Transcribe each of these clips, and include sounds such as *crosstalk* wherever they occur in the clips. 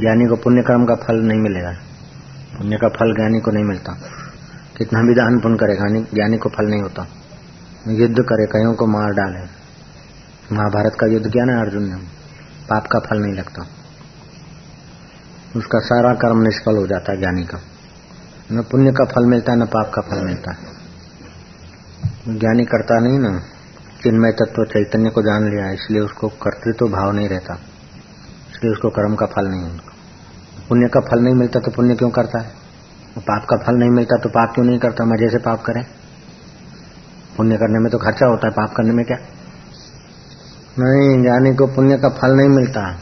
ज्ञानी को पुण्य कर्म का फल नहीं मिलेगा। पुण्य का फल ज्ञानी को नहीं मिलता। कितना भी दान पुण्य करे, ज्ञानी को फल नहीं होता। युद्ध करे, कईयों को मार डाले। महाभारत का युद्ध किया ना अर्जुन ने? पाप का फल नहीं लगता। उसका सारा कर्म निष्फल हो जाता है ज्ञानी का। न पुण्य का फल मिलता है न पाप का फल मिलता। है ज्ञानी करता नहीं ना। चिन्मय तत्व चैतन्य को जान लिया, इसलिए उसको कर्तृत्व तो भाव नहीं रहता। इसलिए उसको कर्म का फल नहीं उनका पुण्य का फल नहीं मिलता तो पुण्य क्यों करता है? पाप का फल नहीं मिलता तो पाप क्यों नहीं करता? मज़े से पाप करें। पुण्य करने में तो खर्चा होता है, पाप करने में क्या? नहीं, ज्ञानी को पुण्य का फल नहीं मिलता।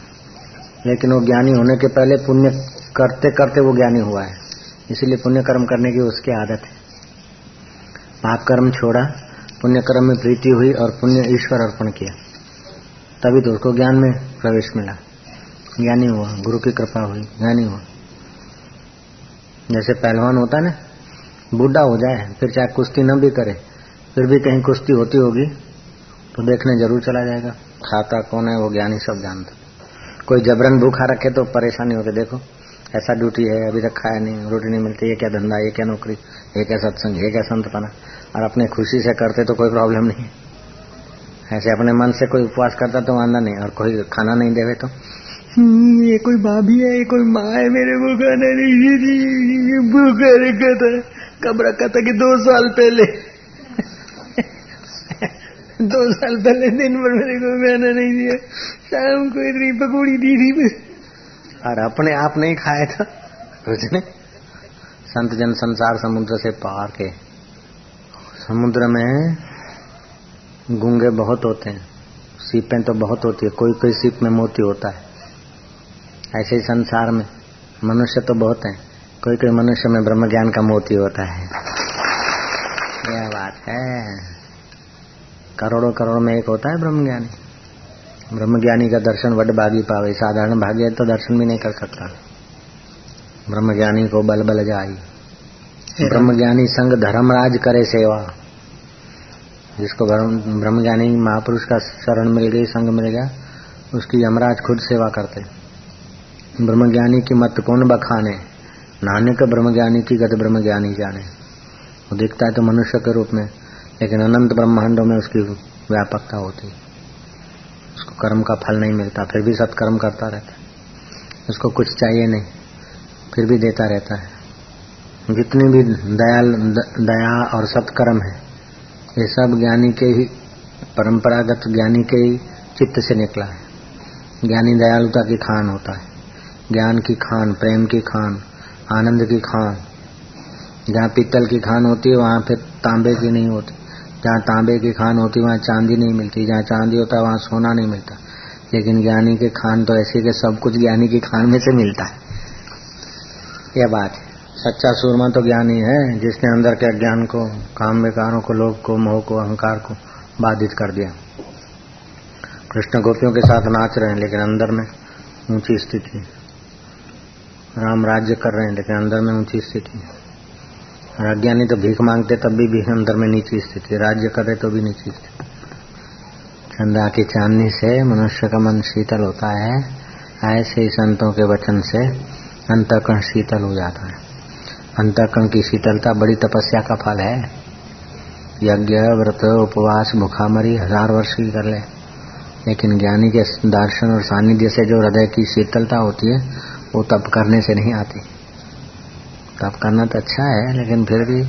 लेकिन वो ज्ञानी होने के पहले पुण्य करते करते वो ज्ञानी हुआ है। इसीलिए पुण्य कर्म करने की उसकी आदत है। पाप कर्म छोड़ा, पुण्य कर्म में प्रीति हुई और पुण्य ईश्वर अर्पण किया। तभी तो उसको ज्ञान में प्रवेश मिला। ज्ञानी हुआ। गुरु की कृपा हुई। ज्ञानी हुआ। जैसे पहलवान होता है ना, बूढ़ा हो जाए, फिर चाहे कुश्ती न भी करे, फिर भी कहीं कुश्ती होती होगी तो देखने ज़रूर चला जाएगा। खाता कौन है, वो ज्ञानी सब जानता कोई जबरन भूखा रखे तो परेशानी होगी देखो, ऐसा ड्यूटी है, अभी तक खाया नहीं, रोटी नहीं मिलती, ये क्या धंधा, ये क्या नौकरी, ये क्या सत्संग, ये क्या संत पना और अपने खुशी से करते तो कोई प्रॉब्लम नहीं है। ऐसे अपने मन से कोई उपवास करता तो वादा नहीं, और कोई खाना नहीं देवे तो। ये कोई भाभी है, ये कोई माँ है, मेरे को खाना नहीं भूखा कब रखा था कि दो साल पहले? *laughs* दो साल पहले दिन भर मेरे को खाना नहीं दिया। शाम को इतनी पकौड़ी दी थी और अपने आप नहीं खाए था? उसने संत जन संसार समुद्र से पार के। समुद्र में गूँगे बहुत होते हैं। सीपें तो बहुत होती है। कोई कोई सीप में मोती होता है। ऐसे ही संसार में। मनुष्य तो बहुत है। कोई कोई मनुष्य में ब्रह्म ज्ञान का मोती होता है। यह बात है। करोड़ों करोड़ में एक होता है ब्रह्म ज्ञानी। ब्रह्म ज्ञानी का दर्शन वड भागी पावे। साधारण भाग्य तो दर्शन भी नहीं कर सकता। ब्रह्म ज्ञानी को बल बल जाई। ब्रह्मज्ञानी संग धर्मराज करे सेवा। जिसको ब्रह्म ज्ञानी महापुरुष का शरण मिल गई, संग मिल गया, उसकी यमराज खुद सेवा करते। ब्रह्मज्ञानी की मत कौन बखाने? नानक ब्रह्मज्ञानी की गत ब्रह्मज्ञानी जाने। वो दिखता है तो मनुष्य के रूप में, लेकिन अनंत ब्रह्मांडों में उसकी व्यापकता होती। उसको कर्म का फल नहीं मिलता, फिर भी सत्कर्म करता रहता है। उसको कुछ चाहिए नहीं, फिर भी देता रहता है। जितनी भी दयाल दया और सत्कर्म है, ये सब ज्ञानी के ही, परंपरागत ज्ञानी के ही चित्त से निकला है। ज्ञानी दयालुता की खान होता है। ज्ञान की खान, प्रेम की खान, आनंद की खान। जहाँ पीतल की खान होती है, वहाँ फिर तांबे की नहीं होती। जहाँ तांबे की खान होती वहाँ चांदी नहीं मिलती। जहाँ चांदी होता है, वहाँ सोना नहीं मिलता। लेकिन ज्ञानी की खान तो ऐसी कि सब कुछ ज्ञानी की खान में से मिलता है। यह बात है। सच्चा सूरमा तो ज्ञानी है, जिसने अंदर के अज्ञान को, काम विकारों को, लोभ को, मोह को, अहंकार को बाधित कर दिया। कृष्ण गोपियों के साथ नाच रहे हैं, लेकिन अंदर में ऊँची स्थिति राम राज्य कर रहे हैं लेकिन अंदर में ऊँची स्थिति और अज्ञानी तो भीख मांगते तब भी, भी अंदर में नीची स्थिति राज्य कर रहे तो भी नीची स्थिति चंदा की चांदनी से मनुष्य का मन शीतल होता है। ऐसे ही संतों के वचन से अंतकरण शीतल हो जाता है। अंतकरण की शीतलता बड़ी तपस्या का फल है। यज्ञ व्रत उपवास भूखामरी हज़ार वर्ष की कर ले। लेकिन ज्ञानी के दर्शन और सानिध्य से जो हृदय की शीतलता होती है वो तप करने से नहीं आती। तप करना तो अच्छा है, लेकिन फिर भी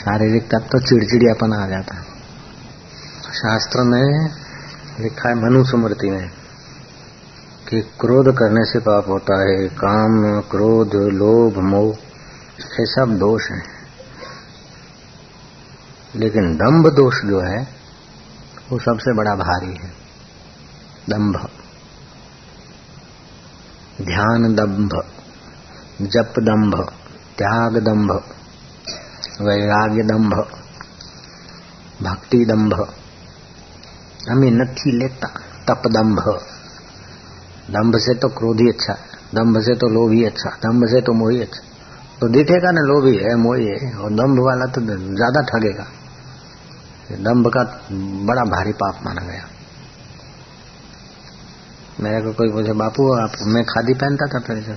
शारीरिक तप तो चिड़चिड़ियापन आ जाता है। शास्त्र में लिखा है मनुस्मृति में कि क्रोध करने से पाप होता है, काम, क्रोध, लोभ, मोह, ये सब दोष हैं। लेकिन दंभ दोष जो है, वो सबसे बड़ा भारी है। दंभ। ध्यान दंभ जप दंभ त्याग दंभ वैराग्य दंभ भक्ति दंभ हमें નથી लेता तप दंभ दंभ से तो क्रोधी अच्छा दंभ से तो लोभी अच्छा दंभ से तो मोही अच्छा। तो दिखेगा ना लोभी है मोही है और दंभ वाला तो ज़्यादा ठगेगा। दंभ का बड़ा भारी पाप माना गया। मेरे को कोई बोले, बापू, आप, मैं खादी पहनता था पहले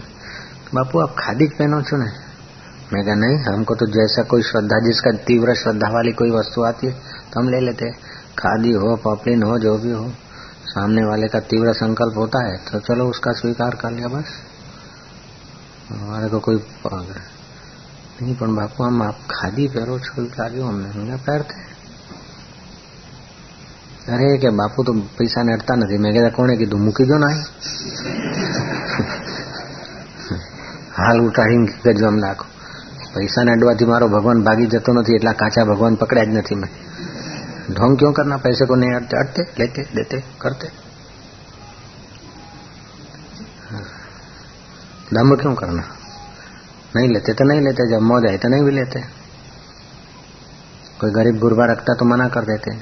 बापू, आप खादी पहनो छो ना मैं कहा, नहीं, हमको तो जैसा कोई श्रद्धा, जिसका तीव्र श्रद्धा वाली कोई वस्तु आती है तो हम ले लेते खादी हो, पॉपलिन हो, जो भी हो, सामने वाले का तीव्र संकल्प होता है तो चलो उसका स्वीकार कर लिया बस। हमारे को कोई नहीं, पर बापू, हम आप खादी पहरो छो हमने पैरते અરે કે બાપુ તો પૈસા નડતા નથી મેં કીધા કોણે કીધું મૂકી દો ના હાલ ઉઠાડીને ગજવામાં નાખો પૈસા નડવાથી મારો ભગવાન ભાગી જતો નથી એટલા કાચા ભગવાન પકડ્યા જ નથી મેં ढोंग क्यों करना पैसे को नहीं अड़ते अड़ते लेते देते करते दम क्यों करना नहीं लेते तो नहीं लेते जब मौज आए तो नहीं भी लेते कोई गरीब गुरबा रखता तो मना कर देते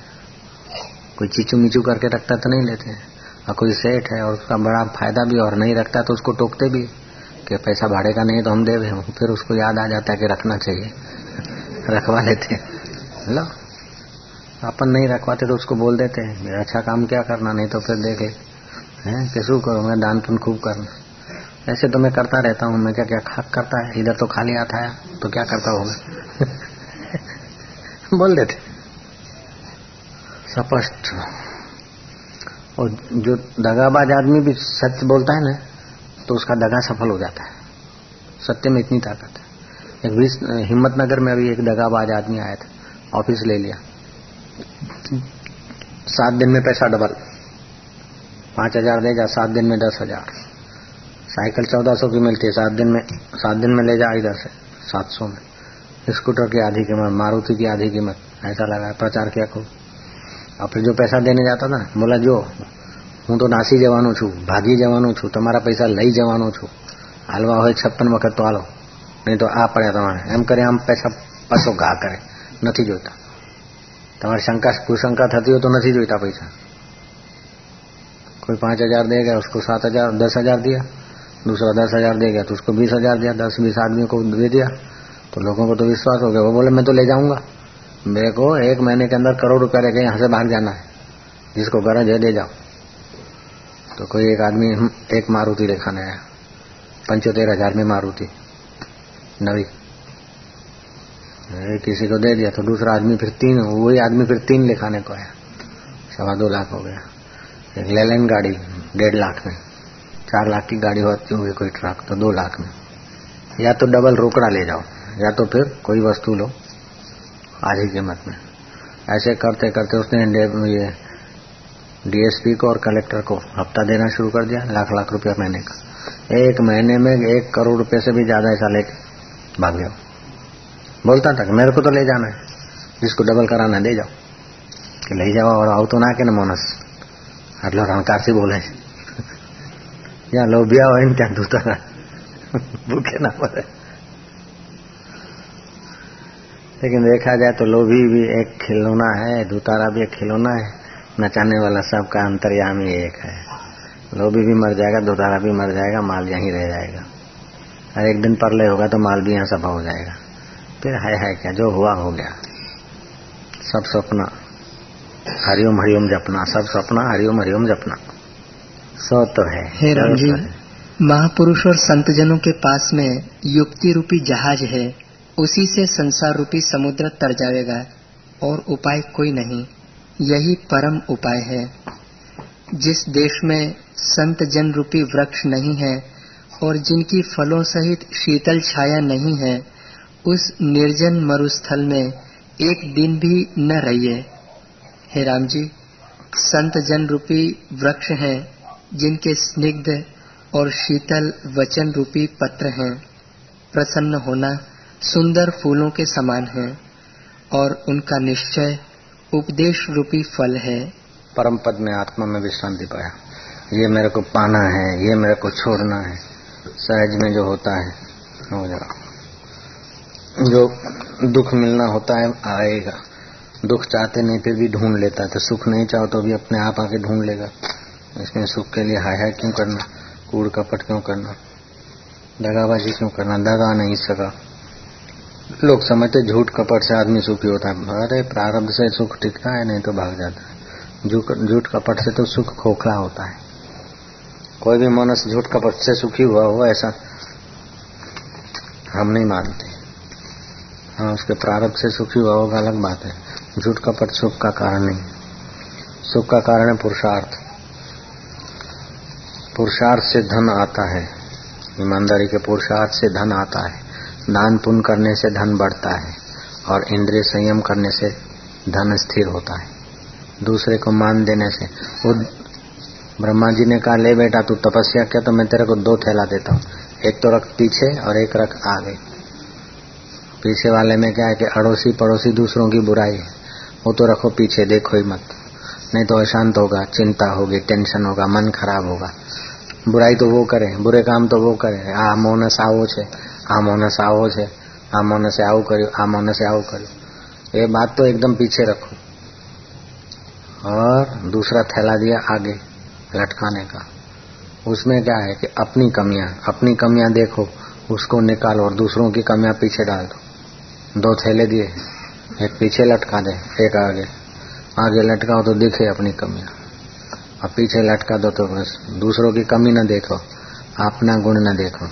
कोई चीचू मीचू करके रखता तो नहीं लेते और कोई सेठ है और उसका बड़ा फ़ायदा भी और नहीं रखता तो उसको टोकते भी। कि पैसा भाड़े का नहीं तो हम दे रहे फिर उसको याद आ जाता है कि रखना चाहिए। *laughs* रखवा लेते लो। अपन नहीं रखवाते तो उसको बोल देते हैं अच्छा काम क्या करना, नहीं तो फिर देख ले। है? किसू करो, मैं दान पुन खूब करना। ऐसे तो मैं करता रहता हूँ, मैं क्या क्या खा, करता है? इधर तो खाली आता है तो क्या करता होगा? *laughs* बोल देते स्पष्ट। और जो दगाबाज आदमी भी सत्य बोलता है ना तो उसका दगा सफल हो जाता है। सत्य में इतनी ताकत है। एक बीस हिम्मत नगर में अभी एक दगाबाज आदमी आया था, ऑफ़िस ले लिया। सात दिन में पैसा डबल। पाँच हज़ार देगा, सात दिन में दस हज़ार। साइकिल चौदह सौ की मिलती है, सात दिन में, सात दिन में ले जा इधर से, सात सौ में। स्कूटर की आधी कीमत, मारुति की आधी कीमत, ऐसा लगा प्रचार किया खूब। और फिर जो पैसा देने जाता था बोला जो હું તો નાસી જવાનો છું ભાગી જવાનો છું તમારા પૈસા લઈ જવાનો છું હાલવા હોય છપ્પન વખત તો હાલો નહીં તો આ પડ્યા તમારે એમ કરે આમ પૈસા પાછો ઘા કરે નથી જોઈતા તમારી शंका कुशंका थती हो तो नहीं जोईता पैसा कोई पांच हजार दे गया उसको सात हजार दस हजार दिया दूसरा दस हजार दे गया तो उसको बीस हजार दिया दस बीस आदमी को दे दिया तो लोगों को तो विश्वास हो गया वो बोले मैं तो ले जाऊंगा मेरे को एक महीने के अंदर करोड़ रुपया लेके यहाँ से बाहर जाना है। जिसको गरज है दे जाओ। तो कोई एक आदमी एक मारुति लेखाने आया। पंचोतेर हज़ार में मारुति। नवी। किसी को दे दिया तो दूसरा आदमी फिर तीन, वही आदमी फिर तीन लिखाने को आया। सवा दो लाख हो गया। एक लेलेन गाड़ी, डेढ़ लाख में। चार लाख की गाड़ी होती हुई कोई ट्रक तो दो लाख में। या तो डबल रोकड़ा ले जाओ, या तो फिर कोई वस्तु लो। आधी कीमत में। ऐसे करते करते उसने ये डीएसपी को और कलेक्टर को हफ़्ता देना शुरू कर दिया, लाख लाख रुपया महीने का। एक महीने में एक करोड़ रुपए से भी ज़्यादा ऐसा लेके भाग गया। बोलता था मेरे को तो ले जाना है, जिसको डबल कराना है ले जाओ। कि ले जाओ और आओ तो ना के ना मोनस આટલો રણકારથી से बोले। *laughs* या लोभिया हो इन क्या दूसरा। *laughs* भूखे ना पड़े लेकिन देखा जाए तो लोभी भी एक खिलौना है धुतारा भी एक खिलौना है। नचाने वाला सबका अंतर्यामी एक है। लोभी भी मर जाएगा धुतारा भी मर जाएगा माल यहीं रह जाएगा। और एक दिन परले होगा तो माल भी यहाँ सफ़ा हो जाएगा। फिर है है क्या जो हुआ हो गया। सब सपना। हरिओम हरिओम जपना। सब सपना हरिओम हरिओम जपना। सो तो है। हे राम जी महापुरुष और संतजनों के पास में युक्ति रूपी जहाज़ है। उसी से संसार रूपी समुद्र तर जाएगा और उपाय कोई नहीं। यही परम उपाय है। जिस देश में संत जन रूपी वृक्ष नहीं है और जिनकी फलों सहित शीतल छाया नहीं है, उस निर्जन मरुस्थल में एक दिन भी न रहिए। हे राम जी, संत जन रूपी वृक्ष हैं, जिनके स्निग्ध और शीतल वचन रूपी पत्र हैं। प्रसन्न होना सुंदर फूलों के समान है और उनका निश्चय उपदेश रूपी फल है। परम पद में आत्मा में विश्रांति पाया। ये मेरे को पाना है, ये मेरे को छोड़ना है। सहज में जो होता है हो? जाओ जो दुख मिलना होता है, आएगा। दुख चाहते नहीं, फिर भी ढूंढ लेता तो सुख नहीं चाहो तो भी अपने आप आके ढूंढ लेगा। इसमें सुख के लिए हाय हाय क्यों करना? कूड़ कपट क्यों करना? दगाबाजी क्यों करना? दगा नहीं सका। लोग समझते झूठ कपट से आदमी सुखी होता है। अरे, प्रारब्ध से सुख टिकता है, नहीं तो भाग जाता है। झूठ कपट से तो सुख खोखला होता है। कोई भी मनुष्य झूठ कपट से सुखी हुआ हो, ऐसा हम नहीं मानते। हाँ उसके प्रारंभ से सुखी हुआ होगा, अलग बात है। झूठ कपट सुख का कारण नहीं सुख का कारण है पुरुषार्थ। पुरुषार्थ से धन आता है। ईमानदारी के पुरुषार्थ से धन आता है। दान पुण्य करने से धन बढ़ता है और इंद्रिय संयम करने से धन स्थिर होता है। दूसरे को मान देने से, वो ब्रह्मा जी ने कहा, ले बेटा, तू तपस्या किया तो मैं तेरे को दो थैला देता हूँ। एक तो रख पीछे और एक रख आगे। पीछे वाले में क्या है कि अड़ोसी पड़ोसी दूसरों की बुराई है। वो तो रखो पीछे, देखो ही मत। नहीं तो अशांत होगा, चिंता होगी, टेंशन होगा, मन खराब होगा। बुराई तो वो करे, बुरे काम तो वो करे। आ मोनस आवो छे। આ મોનસ આવો છે આ મોનસે આવું કર્યું આ મોનસે આવું કર્યું ये बात तो एकदम पीछे रखो और दूसरा थैला दिया आगे लटकाने का उसमें क्या है कि अपनी कमियां अपनी कमियां देखो उसको निकालो और दूसरों की कमियां पीछे डाल दो दो थैले दिए एक पीछे लटका दे एक आगे आगे लटकाओ तो दिखे अपनी कमियां और पीछे लटका दो तो बस दूसरों की कमी न देखो अपना गुण न देखो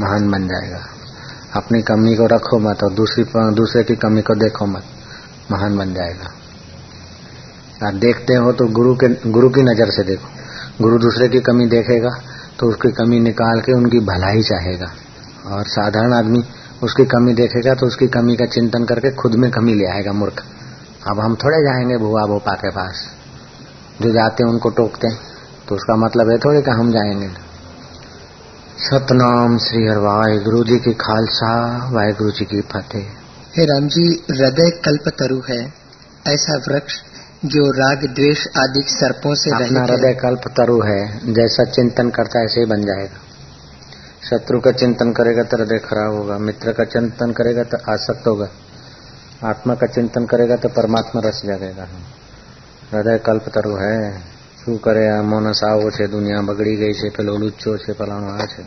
महान बन जाएगा। अपनी कमी को रखो मत और दूसरी दूसरे की कमी को देखो मत। महान बन जाएगा। और देखते हो तो गुरु के, गुरु की नज़र से देखो। गुरु दूसरे की कमी देखेगा तो उसकी कमी निकाल के उनकी भलाई चाहेगा। और साधारण आदमी उसकी कमी देखेगा तो उसकी कमी का चिंतन करके खुद में कमी ले आएगा, मूर्ख। अब हम थोड़े जाएँगे भुआ भोपा के पास। जो जाते हैं उनको टोकते हैं। तो उसका मतलब है थोड़ी कि हम जाएँगे। सतनाम श्री हर वाहे गुरु जी की खालसा वाहे गुरु जी की फतेह। हे राम जी हृदय कल्प तरु है ऐसा वृक्ष जो राग द्वेष आदि सर्पों से अपना हृदय कल्प तरु है जैसा चिंतन करता है ऐसे ही बन जाएगा। शत्रु का चिंतन करेगा तो हृदय खराब होगा मित्र का चिंतन करेगा तो आसक्त होगा आत्मा का चिंतन करेगा तो परमात्मा रस जाएगा हृदय कल्प तरु है। શું કરે આ માણસ આવો છે દુનિયા બગડી ગઈ છે પેલો લુચ્ચો છે ફલાણો આ છે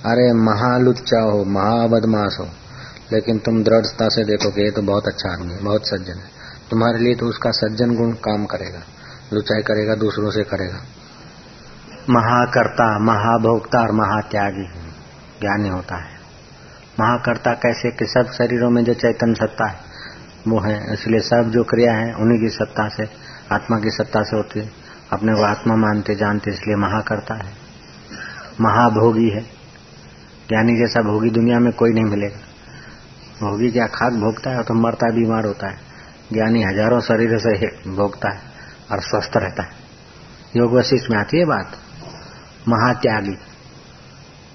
अरे महालुच्चा हो महाबदमाश हो लेकिन तुम दृढ़ता से देखो कि ये तो बहुत अच्छा आदमी है बहुत सज्जन है तुम्हारे लिए तो उसका सज्जन गुण काम करेगा लुचाई करेगा दूसरों से करेगा महाकर्ता महाभोक्ता और महात्यागी ज्ञानी होता है महाकर्ता कैसे कि सब शरीरों में जो चैतन्य सत्ता है वो है इसलिए सब जो क्रिया है उन्हीं की सत्ता से आत्मा की सत्ता से होती है अपने को आत्मा मानते, जानते, इसलिए महाकर्ता है। महाभोगी है। ज्ञानी जैसा भोगी दुनिया में कोई नहीं मिलेगा। भोगी क्या खाक भोगता है और तो मरता, बीमार होता है। ज्ञानी हज़ारों शरीर से भोगता है और स्वस्थ रहता है। योग वशिष्ठ में आती है बात। महात्यागी।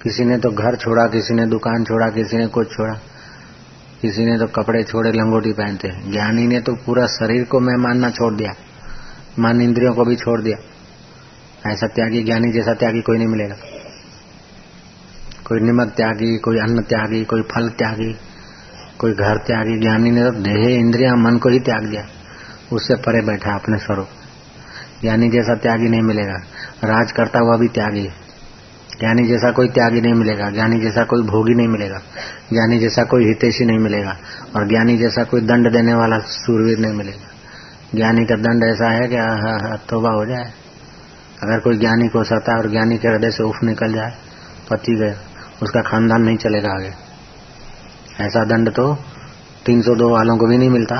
किसी ने तो घर छोड़ा, किसी ने दुकान छोड़ा, किसी ने कुछ छोड़ा। किसी ने तो कपड़े छोड़े, लंगोटी पहनते। ज्ञानी ने तो पूरा शरीर को मैं मानना छोड़ दिया। मान इंद्रियों को भी छोड़ दिया। ऐसा त्यागी ज्ञानी जैसा त्यागी कोई नहीं मिलेगा। कोई निमक त्यागी, कोई अन्न त्यागी, कोई फल त्यागी, कोई घर त्यागी, ज्ञानी ने तो देह इंद्रिया मन को ही त्याग दिया। उससे परे बैठा अपने स्वरूप। ज्ञानी जैसा त्यागी नहीं मिलेगा। राज करता हुआ भी त्यागी ज्ञानी जैसा कोई त्यागी नहीं मिलेगा। ज्ञानी जैसा कोई भोगी नहीं मिलेगा। ज्ञानी जैसा कोई हितेशी नहीं मिलेगा। और ज्ञानी जैसा कोई दंड देने वाला सूरवीर नहीं मिलेगा। ज्ञानी का दंड ऐसा है कि तोबा हो जाए। अगर कोई ज्ञानी को सता और ज्ञानी के हृदय से उफ निकल जाए, पति गए, उसका खानदान नहीं चलेगा आगे। ऐसा दंड तो 302 वालों को भी नहीं मिलता।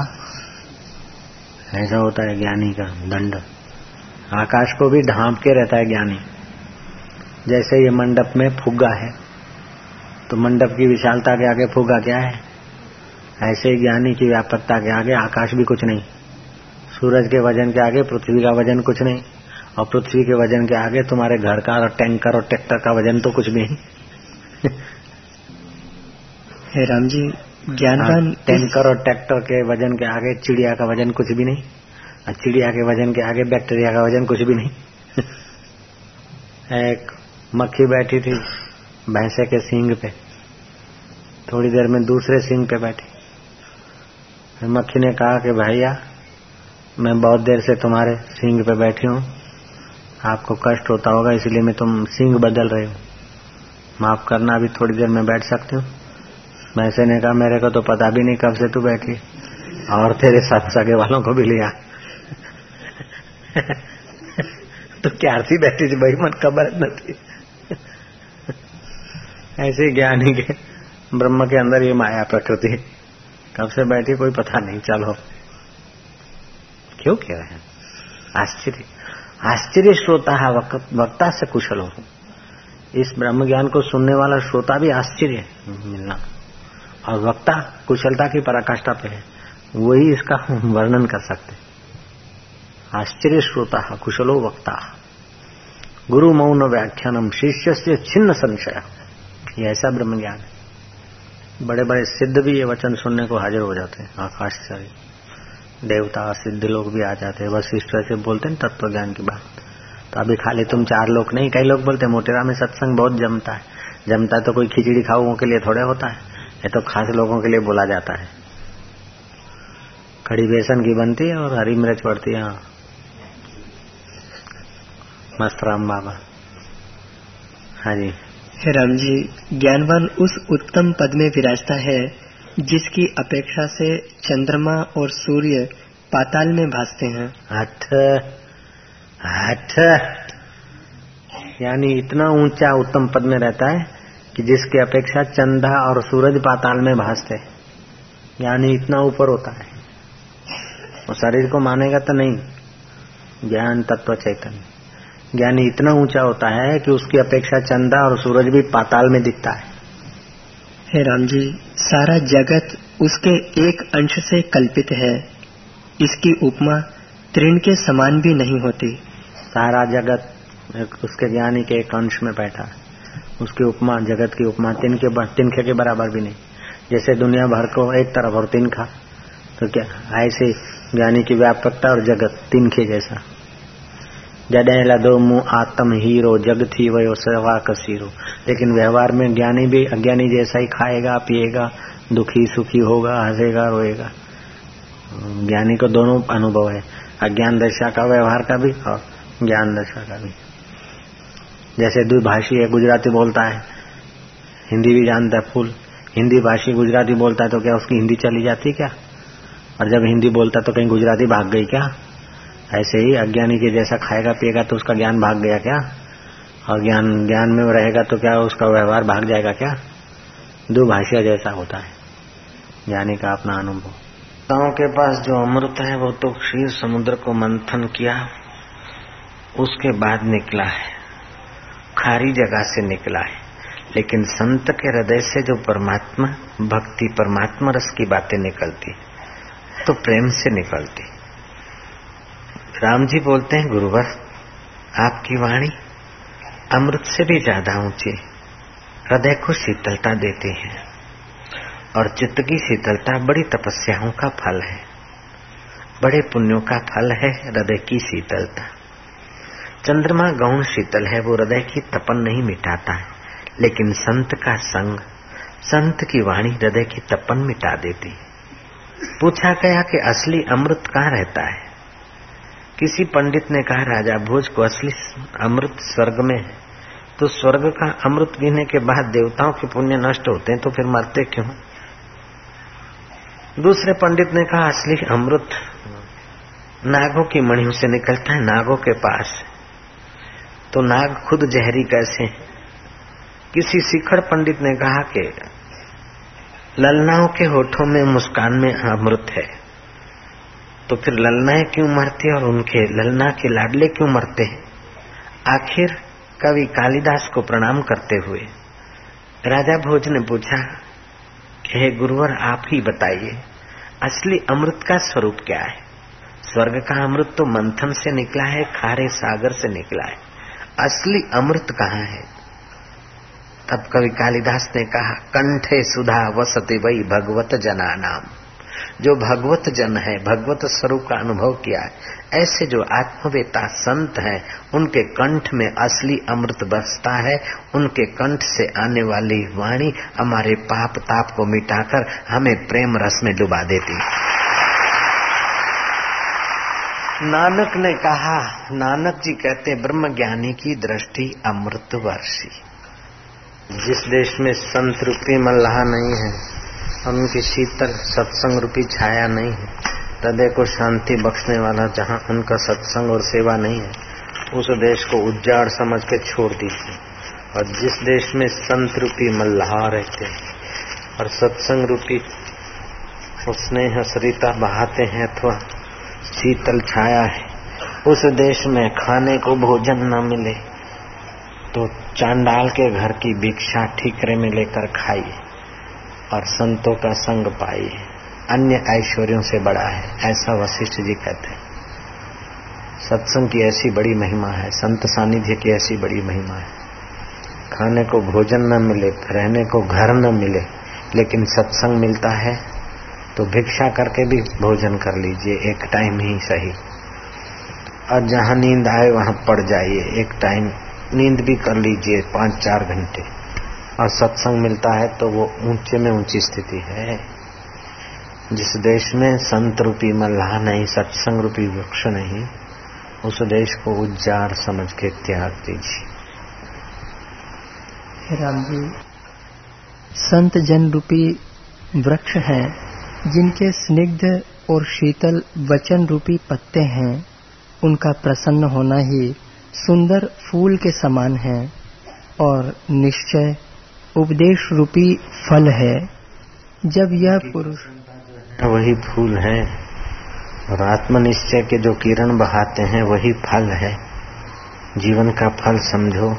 ऐसा होता है ज्ञानी का दंड। आकाश को भी ढांप के रहता है ज्ञानी। जैसे ये मंडप में फुग्गा है तो मंडप की विशालता के आगे फुग्गा क्या है? ऐसे ज्ञानी की व्यापकता के आगे आकाश भी कुछ नहीं। सूरज के वज़न के आगे पृथ्वी का वज़न कुछ नहीं। और पृथ्वी के वज़न के आगे तुम्हारे घर का और टैंकर और ट्रैक्टर का वज़न तो कुछ भी नहीं। *laughs* हे राम जी ज्ञानवान हाँ, टैंकर और ट्रैक्टर के वज़न के आगे चिड़िया का वज़न कुछ भी नहीं। और चिड़िया के वज़न के आगे बैक्टीरिया का वज़न कुछ भी नहीं। *laughs* एक मक्खी बैठी थी भैंसे के सींग पे। थोड़ी देर में दूसरे सींग पे बैठी। मक्खी ने कहा कि भैया मैं बहुत देर से तुम्हारे सिंह पे बैठी हूँ। आपको कष्ट होता होगा, इसलिए मैं तुम सिंह बदल रहे हो। माफ़ करना, अभी थोड़ी देर में बैठ सकती हूँ। मैसे ने कहा, मेरे को तो पता भी नहीं कब से तू बैठी। और तेरे साथ सगे वालों को भी लिया। *laughs* तो क्या थी बैठी थी? भाई, मन कबर न थी। *laughs* ऐसे ज्ञानी के ब्रह्म के अंदर ये माया प्रकृति। कब से बैठी, कोई पता नहीं। चलो। क्यों कह रहे हैं? आश्चर्य। आश्चर्य श्रोता है, वक्ता से कुशल हो इस ब्रह्म ज्ञान को सुनने वाला श्रोता भी आश्चर्य मिलना। और वक्ता कुशलता की पराकाष्ठा पे है। वही इसका वर्णन कर सकते। आश्चर्य श्रोता कुशलो वक्ता गुरु मौन व्याख्यानम शिष्य से छिन्न संशय। ये ऐसा ब्रह्म ज्ञान है। बड़े बड़े सिद्ध भी ये वचन सुनने को हाजिर हो जाते हैं। आकाश से देवता सिद्ध लोग भी आ जाते हैं। वशिष्ठ से बोलते हैं तत्व ज्ञान की बात। तो अभी खाली तुम चार लोग नहीं, कई लोग बोलते मोटेरा में सत्संग बहुत जमता है। जमता है तो कोई खिचड़ी खाओ के लिए थोड़े होता है। ये तो खास लोगों के लिए बोला जाता है। खड़ी बेसन की बनती है और हरी मिर्च पड़ती है हाँ। मस्त राम बाबा। हाँ जी। राम जी, ज्ञानवान उस उत्तम पद में विराजता है जिसकी अपेक्षा से चंद्रमा और सूर्य पाताल में भासते हैं। हठ हठ। यानी इतना ऊँचा उत्तम पद में रहता है कि जिसकी अपेक्षा चंदा और सूरज पाताल में भासते यानी इतना ऊपर होता है। और शरीर को मानेगा तो नहीं। ज्ञान तत्व चैतन्य। ज्ञानी इतना ऊँचा होता है कि उसकी अपेक्षा चंदा और सूरज भी पाताल में दिखता है। हे राम जी सारा जगत उसके एक अंश से कल्पित है। इसकी उपमा तृण के समान भी नहीं होती। सारा जगत उसके ज्ञानी के एक अंश में बैठा उसकी उपमा जगत की उपमा तीन तिनके तिनखे के बराबर भी नहीं। जैसे दुनिया भर को एक तरफ़ और तीन खा तो क्या ऐसे ज्ञानी की व्यापकता और जगत तिनखे जैसा। जडे लदो मुँह आत्म हीरो, जग थी वयो, सवा कसीरो। लेकिन व्यवहार में ज्ञानी भी, अज्ञानी जैसा ही खाएगा, पिएगा, दुखी सुखी होगा, हंसेगा, रोएगा। ज्ञानी को दोनों अनुभव है। अज्ञान दशा का व्यवहार का भी और ज्ञान दशा का भी। जैसे द्विभाषी है, गुजराती बोलता है। हिंदी भी जानता है फूल। हिंदी भाषी गुजराती बोलता है तो क्या उसकी हिंदी चली जाती क्या? और जब हिंदी बोलता है तो कहीं गुजराती भाग गई क्या? ऐसे ही अज्ञानी के जैसा खाएगा, पिएगा तो उसका ज्ञान भाग गया क्या? और ज्ञान ज्ञान में रहेगा तो क्या उसका व्यवहार भाग जाएगा क्या? दुभाषिया जैसा होता है। ज्ञानी का अपना अनुभव। गाँव के पास जो अमृत है, वो तो क्षीर समुद्र को मंथन किया, उसके बाद निकला है। खारी जगह से निकला है। लेकिन संत के हृदय से जो परमात्मा, भक्ति परमात्मा रस की बातें निकलती तो प्रेम से निकलती। राम जी बोलते हैं, गुरुवर, आपकी वाणी अमृत से भी ज़्यादा ऊँची, हृदय को शीतलता देती है और चित्त की शीतलता बड़ी तपस्याओं का फल है। बड़े पुण्यों का फल है हृदय की शीतलता। चंद्रमा गौण शीतल है, वो हृदय की तपन नहीं मिटाता है, लेकिन संत का संग, संत की वाणी हृदय की तपन मिटा देती पूछा गया कि असली अमृत कहाँ रहता है? किसी पंडित ने कहा, राजा, भोज को असली अमृत स्वर्ग में है। तो स्वर्ग का अमृत पीने के बाद देवताओं के पुण्य नष्ट होते हैं तो फिर मरते क्यों? दूसरे पंडित ने कहा, असली अमृत नागों की मणियों से निकलता है, नागों के पास तो नाग खुद जहरी कैसे किसी शिखर पंडित ने कहा कि ललनाओं के होठों में मुस्कान में अमृत है। तो फिर ललनाएँ क्यों मरती और उनके ललना के लाडले क्यों मरते हैं? आखिर कवि कालिदास को प्रणाम करते हुए राजा भोज ने पूछा कि हे गुरुवर, आप ही बताइए, असली अमृत का स्वरूप क्या है? स्वर्ग का अमृत तो मंथन से निकला है, खारे सागर से निकला है। असली अमृत कहाँ है? तब कवि कालिदास ने कहा, कंठे सुधा वसते वही भगवत जना नाम जो भगवत जन है, भगवत स्वरूप का अनुभव किया है, ऐसे जो आत्मवेता संत हैं, उनके कंठ में असली अमृत बसता है, उनके कंठ से आने वाली वाणी हमारे पाप ताप को मिटाकर हमें प्रेम रस में डुबा देती नानक ने कहा, नानक जी कहते, ब्रह्म ज्ञानी की दृष्टि अमृत वर्षी जिस देश में संत रूपी मल्लाह नहीं है उनकी शीतल सत्संग रूपी छाया नहीं है। हृदय को शांति बख्शने वाला जहाँ उनका सत्संग और सेवा नहीं है, उस देश को उज्जाड़ समझ के छोड़ दीजिए। और जिस देश में संत रूपी मल्लाह रहते हैं और सत्संग रूपी स्नेह सरिता बहाते हैं अथवा शीतल छाया है, उस देश में खाने को भोजन न मिले तो चांडाल के घर की भिक्षा ठीकरे में लेकर खाइए। और संतों का संग पाइए अन्य ऐश्वर्यों से बड़ा है, ऐसा वशिष्ठ जी कहते हैं। सत्संग की ऐसी बड़ी महिमा है, संत सानिध्य की ऐसी बड़ी महिमा है। खाने को भोजन न मिले, रहने को घर न मिले, लेकिन सत्संग मिलता है तो भिक्षा करके भी भोजन कर लीजिए, एक टाइम ही सही। और जहाँ नींद आए, वहाँ पड़ जाइए, एक टाइम नींद भी कर लीजिए, पाँच चार घंटे। और सत्संग मिलता है तो वो ऊँचे में ऊँची स्थिति है। जिस देश में संत रूपी मल्लाह नहीं, सत्संग रूपी वृक्ष नहीं, उस देश को उज्जार समझ के त्याग दीजिए। राम जी संत जन रूपी वृक्ष हैं, जिनके स्निग्ध और शीतल वचन रूपी पत्ते हैं, उनका प्रसन्न होना ही सुंदर फूल के समान है और निश्चय उपदेश रूपी फल है। जब यह पुरुष वही फूल है। और आत्मनिश्चय के जो किरण बहाते हैं वही फल है। जीवन का फल समझो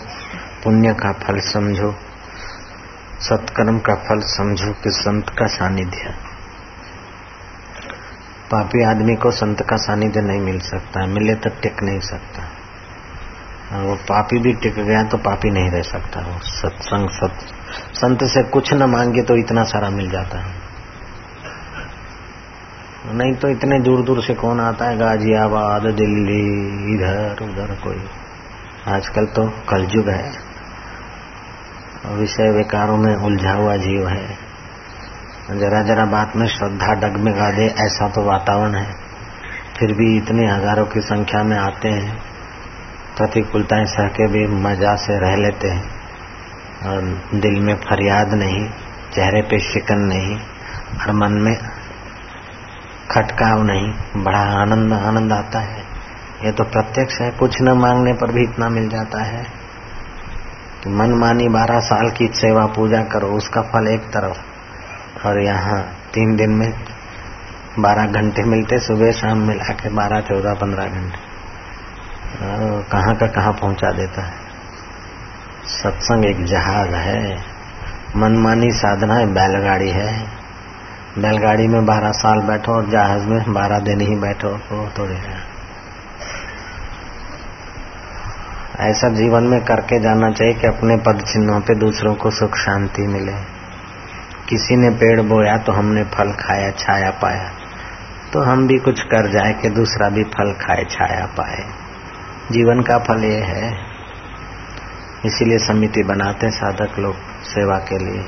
पुण्य का फल समझो सत्कर्म का फल समझो कि संत का सानिध्य। पापी आदमी को संत का सानिध्य नहीं मिल सकता मिले तो टिक नहीं सकता। वो पापी भी टिक गया तो पापी नहीं रह सकता। वो सत्संग, सत, संत से कुछ न मांगे तो इतना सारा मिल जाता है। नहीं तो इतने दूर दूर से कौन आता है? गाजियाबाद, दिल्ली, इधर, उधर कोई। आजकल तो कलयुग है। विषय विकारों में उलझा हुआ जीव है। जरा जरा बात में श्रद्धा डगमगा दे, ऐसा तो वातावरण है। फिर भी इतने हज़ारों की संख्या में आते हैं। प्रतिकूलताएँ सह के भी मज़ा से रह लेते हैं। और दिल में फरियाद नहीं, चेहरे पे शिकन नहीं, और मन में खटकाव नहीं, बड़ा आनंद आनंद आता है। ये तो प्रत्यक्ष है, कुछ न मांगने पर भी इतना मिल जाता है। तो मन मानी बारह साल की सेवा पूजा करो, उसका फल एक तरफ़। और यहाँ तीन दिन में बारह घंटे मिलते, सुबह शाम मिला के बारह, चौदह, पंद्रह घंटे। कहाँ का कहाँ पहुँचा देता है? सत्संग एक जहाज़ है। मनमानी साधना है, बैलगाड़ी है। बैलगाड़ी में बारह साल बैठो और जहाज़ में बारह दिन ही बैठो तो थोड़े है। ऐसा जीवन में करके जाना चाहिए कि अपने पद चिन्हों पे दूसरों को सुख शांति मिले। किसी ने पेड़ बोया तो हमने फल खाया, छाया पाया। तो हम भी कुछ कर जाए कि दूसरा भी फल खाए, छाया पाए। जीवन का फल ये है। इसीलिए समिति बनाते हैं साधक लोग सेवा के लिए।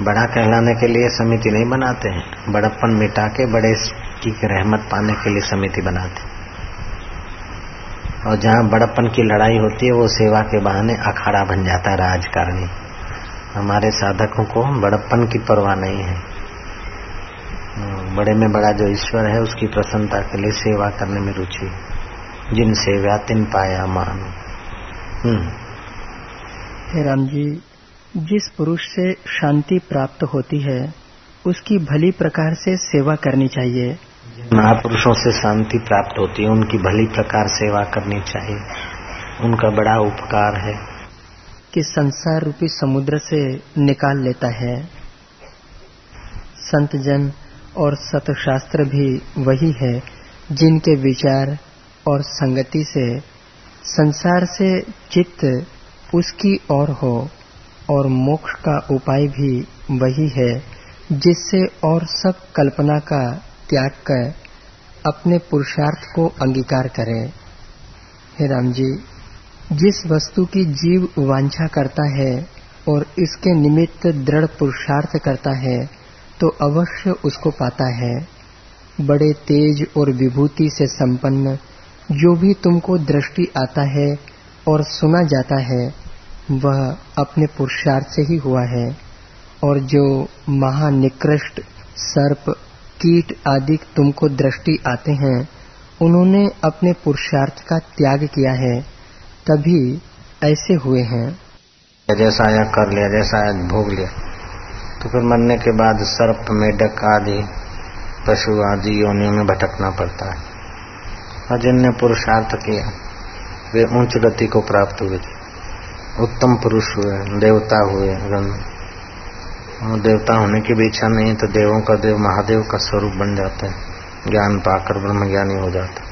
बड़ा कहलाने के लिए समिति नहीं बनाते हैं। बड़प्पन मिटा के, बड़े की रहमत पाने के लिए समिति बनाते और जहाँ बड़प्पन की लड़ाई होती है, वो सेवा के बहाने अखाड़ा बन जाता है राजकारणी। हमारे साधकों को बड़प्पन की परवाह नहीं है। बड़े में बड़ा जो ईश्वर है, उसकी प्रसन्नता के लिए सेवा करने में रुचि जिन सेवा तिन पाया मान। हे राम जी जिस पुरुष से शांति प्राप्त होती है उसकी भली प्रकार से सेवा करनी चाहिए। महापुरुषों से शांति प्राप्त होती है उनकी भली प्रकार सेवा करनी चाहिए। उनका बड़ा उपकार है। कि संसार रूपी समुद्र से निकाल लेता है। संत जन और सतशास्त्र भी वही है जिनके विचार और संगति से, संसार से चित्त उसकी ओर हो और मोक्ष का उपाय भी वही है, जिससे और सब कल्पना का त्याग कर अपने पुरुषार्थ को अंगीकार करे। हे राम जी, जिस वस्तु की जीव वांछा करता है और इसके निमित्त दृढ़ पुरुषार्थ करता है तो अवश्य उसको पाता है। बड़े तेज और विभूति से संपन्न जो भी तुमको दृष्टि आता है और सुना जाता है, वह अपने पुरुषार्थ से ही हुआ है। और जो महानिकृष्ट सर्प, कीट आदि तुमको दृष्टि आते हैं, उन्होंने अपने पुरुषार्थ का त्याग किया है, तभी ऐसे हुए हैं। जैसा आया कर लिया, जैसा आया भोग लिया। तो फिर मरने के बाद सर्प, मेढक आदि, पशु आदि योनियों में भटकना पड़ता है। और जिनने पुरुषार्थ किया। वे उच्च गति को प्राप्त हुए। थे उत्तम पुरुष हुए, देवता हुए देवता होने की भी इच्छा नहीं तो देवों का देव, महादेव का स्वरूप बन जाता है। ज्ञान पाकर ब्रह्म ज्ञानी हो जाता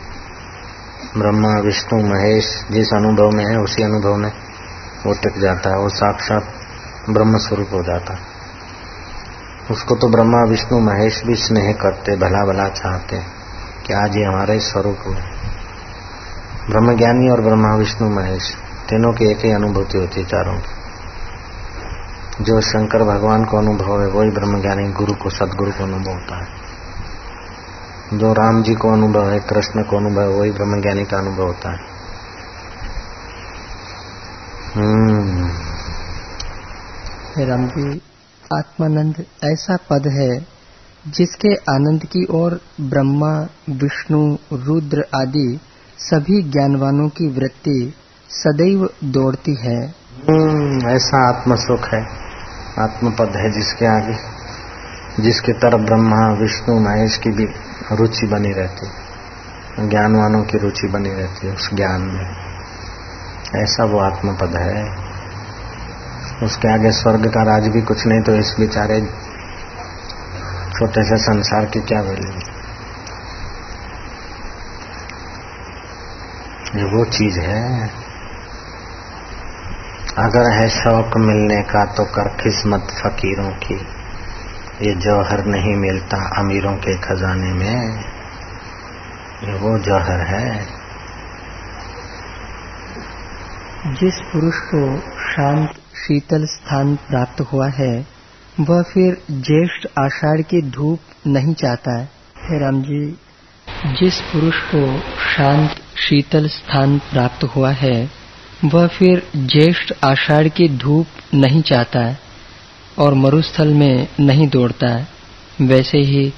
ब्रह्मा, विष्णु, महेश जिस अनुभव में है, उसी अनुभव में वो टिक जाता है। वो साक्षात ब्रह्म स्वरूप हो जाता है। उसको तो ब्रह्मा, विष्णु, महेश भी स्नेह करते भला भला चाहते कि आज ये हमारे स्वरूप हुए। ब्रह्म ज्ञानी और ब्रह्मा विष्णु महेश, तीनों की एक ही अनुभूति होती है चारों की। जो शंकर भगवान को अनुभव है, वही ब्रह्मज्ञानी गुरु को, सदगुरु को अनुभव होता है। जो राम जी को अनुभव है, कृष्ण को अनुभव है, वही ब्रह्मज्ञानी का अनुभव होता है। हम्म। राम जी, आत्मानंद ऐसा पद है जिसके आनंद की ओर ब्रह्मा विष्णु रुद्र आदि सभी ज्ञानवानों की वृत्ति सदैव दौड़ती है। हम्म, ऐसा आत्म सुख है। आत्मपद है जिसके आगे जिसके तरफ़ ब्रह्मा विष्णु महेश की भी रुचि बनी रहती है। ज्ञानवानों की रुचि बनी रहती है उस ज्ञान में। ऐसा वो आत्मपद है। उसके आगे स्वर्ग का राज भी कुछ नहीं तो इस बेचारे छोटे से संसार की क्या वैल्यू ये वो चीज़ है। अगर है शौक मिलने का तो कर किस्मत फकीरों की। ये जौहर नहीं मिलता अमीरों के खजाने में। ये वो जौहर है। जिस पुरुष को शांत, शीतल स्थान प्राप्त हुआ है वह फिर ज्येष्ठ आषाढ़ की धूप नहीं चाहता है। हे राम जी, जिस पुरुष को शांत, शीतल स्थान प्राप्त हुआ है, वह फिर ज्येष्ठ आषाढ़ की धूप नहीं चाहता है और मरुस्थल में नहीं दौड़ता है। वैसे ही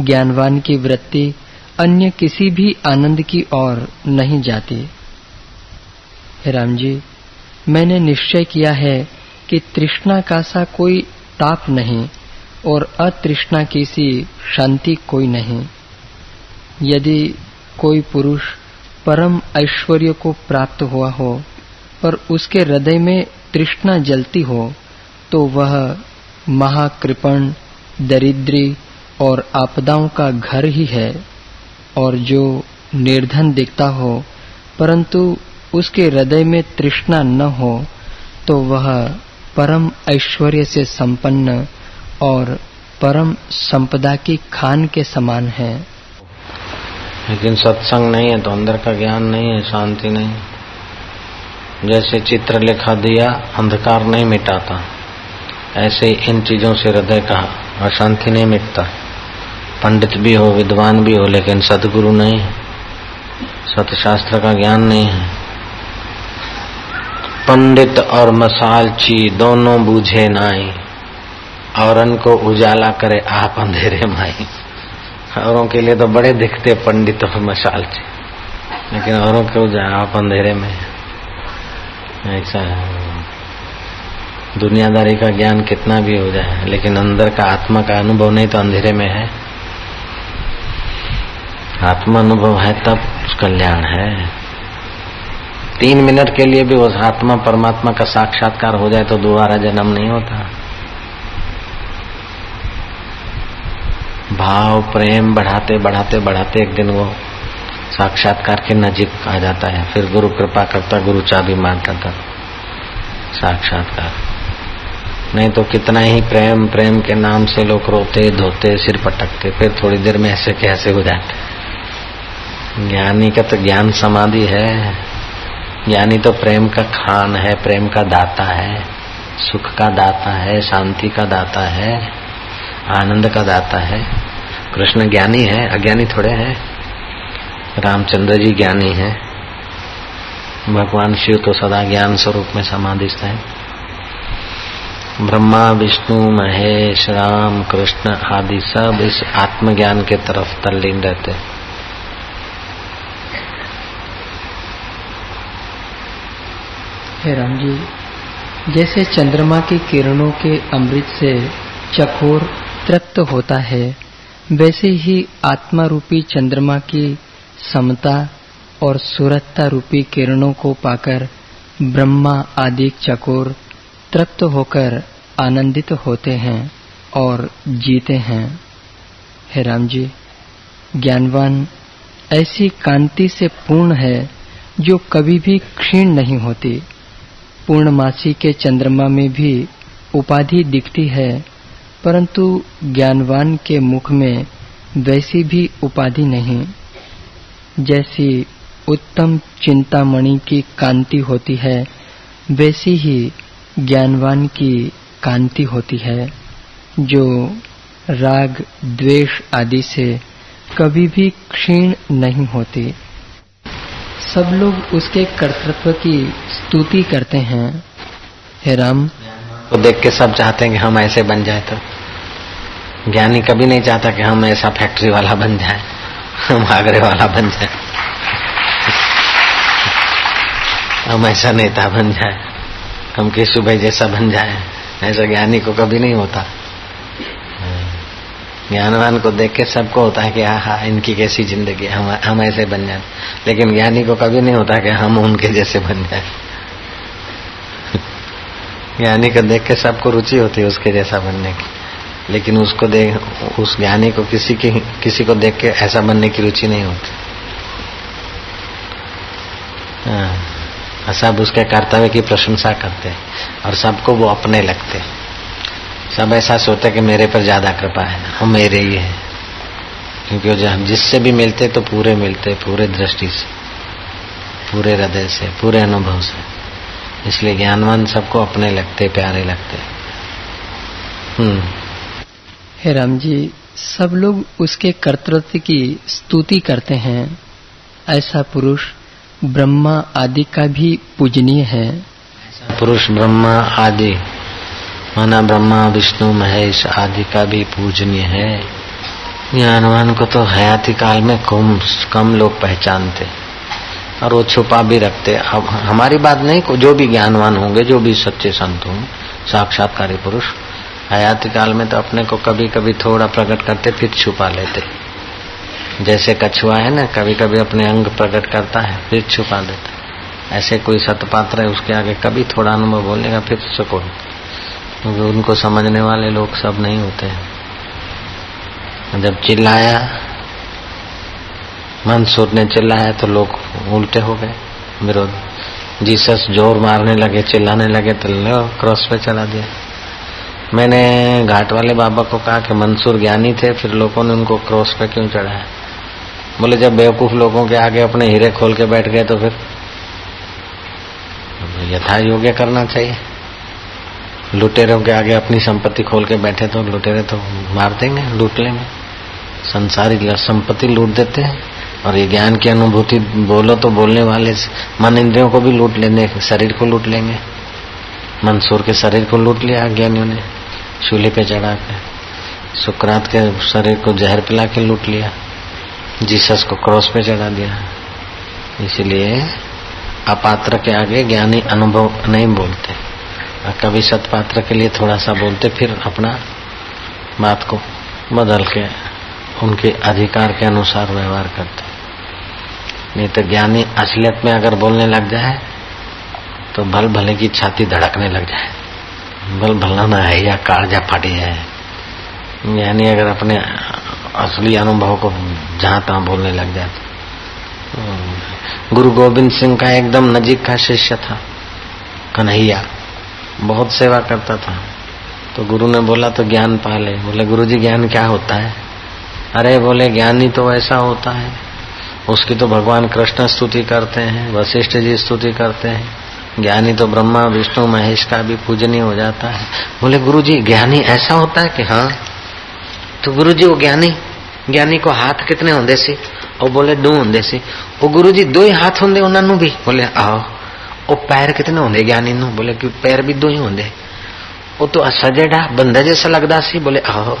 ज्ञानवान की वृत्ति अन्य किसी भी आनंद की ओर नहीं जाती। हे राम जी, मैंने निश्चय किया है कि तृष्णा का सा कोई ताप नहीं और अतृष्णा की सी शांति कोई नहीं। यदि कोई पुरुष परम ऐश्वर्य को प्राप्त हुआ हो पर उसके हृदय में तृष्णा जलती हो तो वह महाकृपण, दरिद्री और आपदाओं का घर ही है और जो निर्धन दिखता हो, परंतु उसके हृदय में तृष्णा न हो तो वह परम ऐश्वर्य से संपन्न और परम संपदा की खान के समान है। लेकिन सत्संग नहीं है तो अंदर का ज्ञान नहीं है, शांति नहीं। जैसे चित्र लिखा दिया, अंधकार नहीं मिटाता। ऐसे इन चीज़ों से हृदय का अशांति नहीं मिटता। पंडित भी हो, विद्वान भी हो, लेकिन सदगुरु नहीं है। सतशास्त्र का ज्ञान नहीं है। पंडित और मसालची दोनों बूझे नाई। औरन को उजाला करे आप अंधेरे माई। औरों के लिए तो बड़े दिखते पंडित और मसालची लेकिन औरों के उजाला आप अंधेरे में ऐसा दुनियादारी का ज्ञान कितना भी हो जाए, लेकिन अंदर का आत्मा का अनुभव नहीं तो अंधेरे में है। आत्मा अनुभव है तब कल्याण है। तीन मिनट के लिए भी उस आत्मा परमात्मा का साक्षात्कार हो जाए तो दोबारा जन्म नहीं होता। भाव, प्रेम बढ़ाते बढ़ाते बढ़ाते एक दिन वो साक्षात्कार के नजीक आ जाता है। फिर गुरु कृपा करता, गुरु चाबी मारता था साक्षात्कार। नहीं तो कितना ही प्रेम प्रेम के नाम से लोग रोते, धोते, सिर पटकते, फिर थोड़ी देर में ऐसे कैसे हो जाते। ज्ञानी का तो ज्ञान समाधि है। ज्ञानी तो प्रेम का खान है, प्रेम का दाता है, सुख का दाता है, शांति का दाता है, आनंद का दाता है। कृष्ण ज्ञानी है, अज्ञानी थोड़े हैं। रामचंद्र जी ज्ञानी है। भगवान शिव तो सदा ज्ञान स्वरूप में समाधिस्थ है। ब्रह्मा, विष्णु, महेश, राम, कृष्ण आदि सब इस आत्मज्ञान के तरफ़ तल्लीन रहते हे राम जी जैसे चंद्रमा की किरणों के अमृत से चकोर तृप्त होता है, वैसे ही आत्मा रूपी चंद्रमा की समता और सुरतता रूपी किरणों को पाकर ब्रह्मा आदि चकोर तृप्त होकर आनंदित होते हैं और जीते हैं। हे राम जी ज्ञानवान, ऐसी कांति से पूर्ण है जो कभी भी क्षीण नहीं होती। पूर्णमासी के चंद्रमा में भी उपाधि दिखती है, परंतु ज्ञानवान के मुख में वैसी भी उपाधि नहीं। जैसी उत्तम चिंतामणि की कांति होती है, वैसी ही ज्ञानवान की कांति होती है, जो राग, द्वेष आदि से कभी भी क्षीण नहीं होती। सब लोग उसके कर्तृत्व की स्तुति करते हैं। हे राम। को देख के सब चाहते हैं कि हम ऐसे बन जाए तो। ज्ञानी कभी नहीं चाहता कि हम ऐसा फैक्ट्री वाला बन जाए। हम आगरे वाला बन जाए। हम ऐसा नेता बन जाए। हम केशु भाई जैसा बन जाए। ऐसा ज्ञानी को कभी नहीं होता। ज्ञानवान को देख के सबको होता है कि हाँ हाँ इनकी कैसी ज़िंदगी हम हम ऐसे बन जाए। लेकिन ज्ञानी को कभी नहीं होता कि हम उनके जैसे बन जाए। ज्ञानी को देख के सबको रुचि होती है उसके जैसा बनने की। लेकिन उसको देख उस ज्ञानी को किसी की किसी को देख के ऐसा बनने की रुचि नहीं होती। हाँ, सब उसके कर्तव्य की प्रशंसा करते और सबको वो अपने लगते सब ऐसा सोचते कि मेरे पर ज़्यादा कृपा है हम मेरे ही है। क्योंकि जब जिससे भी मिलते तो पूरे मिलते पूरे दृष्टि से पूरे हृदय से पूरे अनुभव से। इसलिए ज्ञानवान सबको अपने लगते प्यारे लगते। हम्म। हे राम जी सब लोग उसके कर्तृत्व की स्तुति करते हैं। ऐसा पुरुष ब्रह्मा आदि का भी पूजनीय है। पुरुष ब्रह्मा आदि माना ब्रह्मा विष्णु महेश आदि का भी पूजनीय है। ज्ञानवान को तो हयाती काल में कम कम लोग पहचानते। और वो छुपा भी रखते अब हमारी बात नहीं जो भी ज्ञानवान होंगे, जो भी सच्चे संत होंगे साक्षात्कारी पुरुष हयाती काल में तो अपने को कभी कभी थोड़ा प्रकट करते, फिर छुपा लेते। जैसे कछुआ है ना कभी कभी अपने अंग प्रकट करता है, फिर छुपा देता ऐसे कोई सतपात्र है, उसके आगे कभी थोड़ा अनुभव बोलेगा फिर सुको क्योंकि उनको समझने वाले लोग सब नहीं होते हैं। जब चिल्लाया मंसूर ने चिल्लाया तो लोग उल्टे हो गए, विरोध। जीसस ज़ोर मारने लगे, चिल्लाने लगे तो लो, क्रॉस पे चला दिया मैंने घाट वाले बाबा को कहा कि मंसूर ज्ञानी थे, फिर लोगों ने उनको क्रॉस पे क्यों चढ़ाया? बोले, जब बेवकूफ़ लोगों के आगे अपने हीरे खोल के बैठ गए तो फिर यथा योग्य करना चाहिए। लुटेरों के आगे अपनी संपत्ति खोल के बैठे तो लुटेरे तो मार देंगे, लूट लेंगे। संसारी संपत्ति लूट देते हैं। और ये ज्ञान की अनुभूति बोलो तो बोलने वाले मन इंद्रियों को भी लूट लेने, शरीर को लूट लेंगे। मंसूर के शरीर को लूट लिया ज्ञानियों ने, चूल्हे पे चढ़ा के। सुकरात के शरीर को जहर पिला के लूट लिया। जीसस को क्रॉस पे चढ़ा दिया। इसलिए अपात्र के आगे ज्ञानी अनुभव नहीं बोलते। कभी सतपात्र के लिए थोड़ा सा बोलते, फिर अपना बात को बदल के उनके अधिकार के अनुसार व्यवहार करते नहीं तो ज्ञानी असलियत में अगर बोलने लग जाए तो भल भले की छाती धड़कने लग जाए। बल भला ना है या कालजा फाटी जाए यानी अगर अपने असली अनुभव को जहाँ तहां बोलने लग जाए गुरु गोविंद सिंह का एकदम नजीक का शिष्य था, कन्हैया। बहुत सेवा करता था। तो गुरु ने बोला तो ज्ञान पा ले बोले गुरु जी ज्ञान क्या होता है? अरे बोले ज्ञानी तो ऐसा होता है उसकी तो भगवान कृष्ण स्तुति करते हैं वशिष्ठ जी स्तुति करते हैं ज्ञानी तो ब्रह्मा विष्णु महेश का भी पूजनीय हो जाता है बोले गुरु जी ज्ञानी ऐसा होता है कि हाँ तो गुरु जी वो ज्ञानी ज्ञानी को हाथ कितने होंगे सी और बोले दो होंगे सी वो गुरु जी दो ही हाथ होंगे उन्होंने भी बोले आओ ਉਹ ਪੈਰ ਕਿਤਨੇ ਹੁੰਦੇ ਗਿਆਨੀ ਨੂੰ ਬੋਲੇ ਕਿ ਪੈਰ ਵੀ ਦੋ ਹੀ ਹੁੰਦੇ ਉਹ ਤਾਂ ਸਜੇੜਾ ਬੰਦਾ ਜੈਸਾ ਲੱਗਦਾ ਸੀ ਬੋਲੇ ਆਹੋ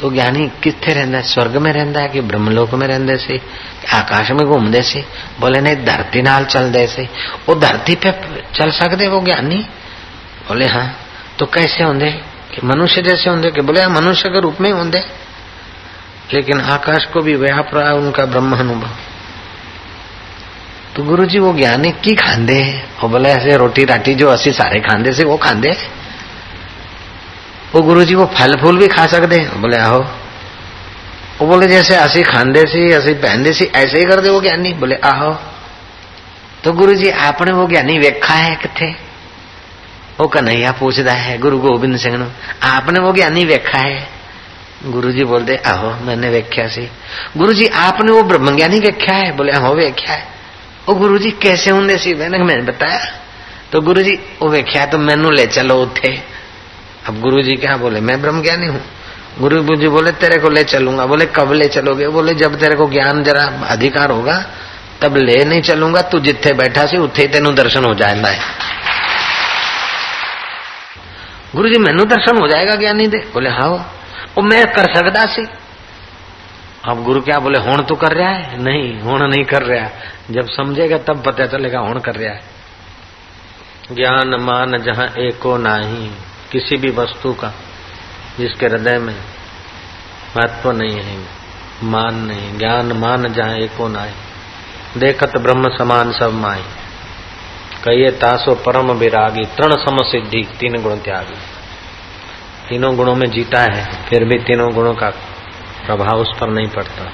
तो ज्ञानी कितने रहता है? स्वर्ग में रहता है कि ब्रह्मलोक में रहते से? आकाश में घूमते से? बोले, नहीं, धरती नाल चलते से। वो धरती पे चल सकते वो ज्ञानी? बोले हाँ। तो कैसे होंगे कि मनुष्य जैसे होंगे कि बोले हाँ मनुष्य के रूप में होंगे लेकिन आकाश को भी व्याप रहा उनका ब्रह्म अनुभव। तो गुरु जी वो ज्ञानी की खांदे वो बोले, ऐसे रोटी राटी जो असी सारे खांदे से, वो खांदे वो गुरु जी वो फल फूल भी खा सकते हैं। बोले, आहो। वो बोले, जैसे असी खांदे सी, असी पहनते सी, ऐसे ही कर दे वो ज्ञानी। बोले, आहो। तो गुरु जी आपने वो ज्ञानी वेखा है किथे वो कन्हैया पूछता है, गुरु गोबिंद सिंह नु। आपने वो ज्ञानी वेखा है? गुरु जी बोलते आहो, मैंने वेख्या सी। गुरु जी आपने वो ब्रह्म ज्ञानी वेख्या है? बोले, आहो, वेख्या है। वो गुरु जी कैसे होंगे सी? मैंने मैंने बताया। तो गुरु जी वो वेख्या तो मैनू ले चलो उठे अब गुरु जी क्या बोले, मैं ब्रह्म ज्ञानी हूँ। गुरु जी बोले, तेरे को ले चलूँगा। बोले, कब ले चलोगे? बोले, जब तेरे को ज्ञान जरा अधिकार होगा, तब ले नहीं चलूँगा। तू जिथे बैठा सी, उथे तेन दर्शन हो जाएगा गुरु जी मैनू दर्शन हो जाएगा ज्ञानी दे? बोले हाँ। वो मैं कर सकता सी? अब गुरु क्या बोले, होण तो कर रहा है? नहीं, होण नहीं कर रहा। जब समझेगा, तब पता चलेगा होण कर रहा है। ज्ञान मान जहाँ एको नाही। किसी भी वस्तु का, जिसके हृदय में महत्व नहीं है, मान नहीं, ज्ञान मान जाए एको नाय देखत ब्रह्म समान सब माई कहिए तासो परम विरागी, तृण सम सिद्धि, तीन गुण त्यागी। तीनों गुणों में जीता है, फिर भी तीनों गुणों का प्रभाव उस पर नहीं पड़ता।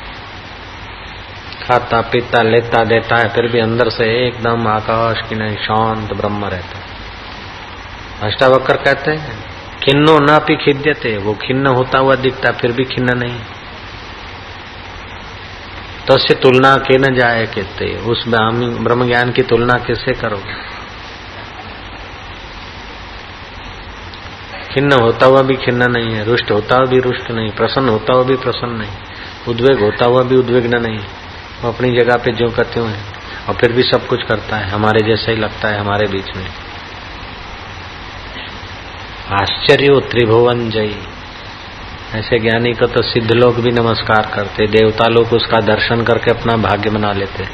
खाता, पीता, लेता, देता है, फिर भी अंदर से एकदम आकाश की नहीं, शांत ब्रह्म रहता है। अष्टावक्र कहते हैं, खिन्नो ना भी खिद्यते, वो खिन्न होता हुआ दिखता, फिर भी खिन्न नहीं। तो उससे तुलना के न जाए कहते, उस ब्रह्म ज्ञान की तुलना किससे करोगे? खिन्न होता हुआ भी खिन्न नहीं है, रुष्ट होता हुआ भी रुष्ट नहीं, प्रसन्न होता हुआ भी प्रसन्न नहीं, उद्वेग होता हुआ भी उद्वेग्न नहीं, वो अपनी जगह पे जो कहते हुए और फिर भी सब कुछ करता है, हमारे जैसा ही लगता है, हमारे बीच में। आश्चर्य त्रिभुवन जय ऐसे ज्ञानी को तो सिद्ध लोग भी नमस्कार करते देवता लोग उसका दर्शन करके अपना भाग्य बना लेते।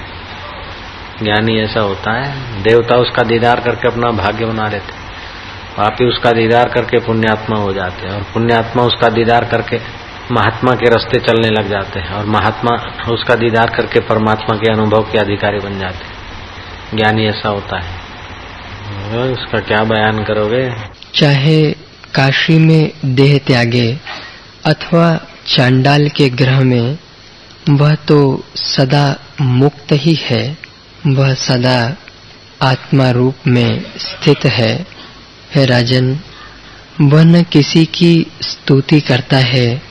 ज्ञानी ऐसा होता है, देवता उसका दीदार करके अपना भाग्य बना लेते। ही उसका दीदार करके पुण्यात्मा हो जाते हैं, और पुण्यात्मा उसका दीदार करके महात्मा के रास्ते चलने लग जाते हैं, और महात्मा उसका दीदार करके परमात्मा के अनुभव के अधिकारी बन जाते हैं। ज्ञानी ऐसा होता है। उसका क्या बयान करोगे? चाहे काशी में देह त्यागे अथवा चांडाल के ग्रह में, वह तो सदा मुक्त ही है। वह सदा आत्मा रूप में स्थित है। हे राजन, वह न किसी की स्तुति करता है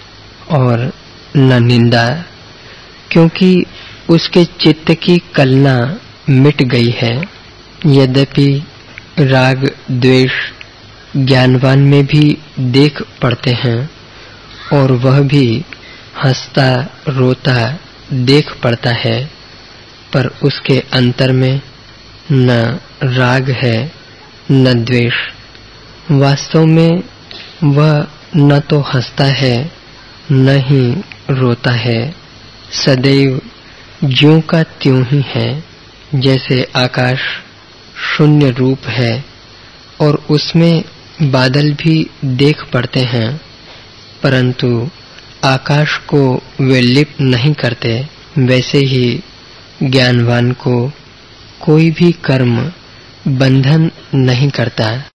और न निंदा, क्योंकि उसके चित्त की कलना मिट गई है। यद्यपि राग, द्वेष ज्ञानवान में भी देख पड़ते हैं और वह भी हंसता, रोता, देख पड़ता है, पर उसके अंतर में न राग है, न द्वेष। वास्तव में वह न तो हंसता है, न ही रोता है। सदैव ज्यों का त्यों ही है, जैसे आकाश शून्य रूप है, और उसमें बादल भी देख पड़ते हैं, परंतु आकाश को वे लिप्त नहीं करते। वैसे ही ज्ञानवान को कोई भी कर्म बंधन नहीं करता।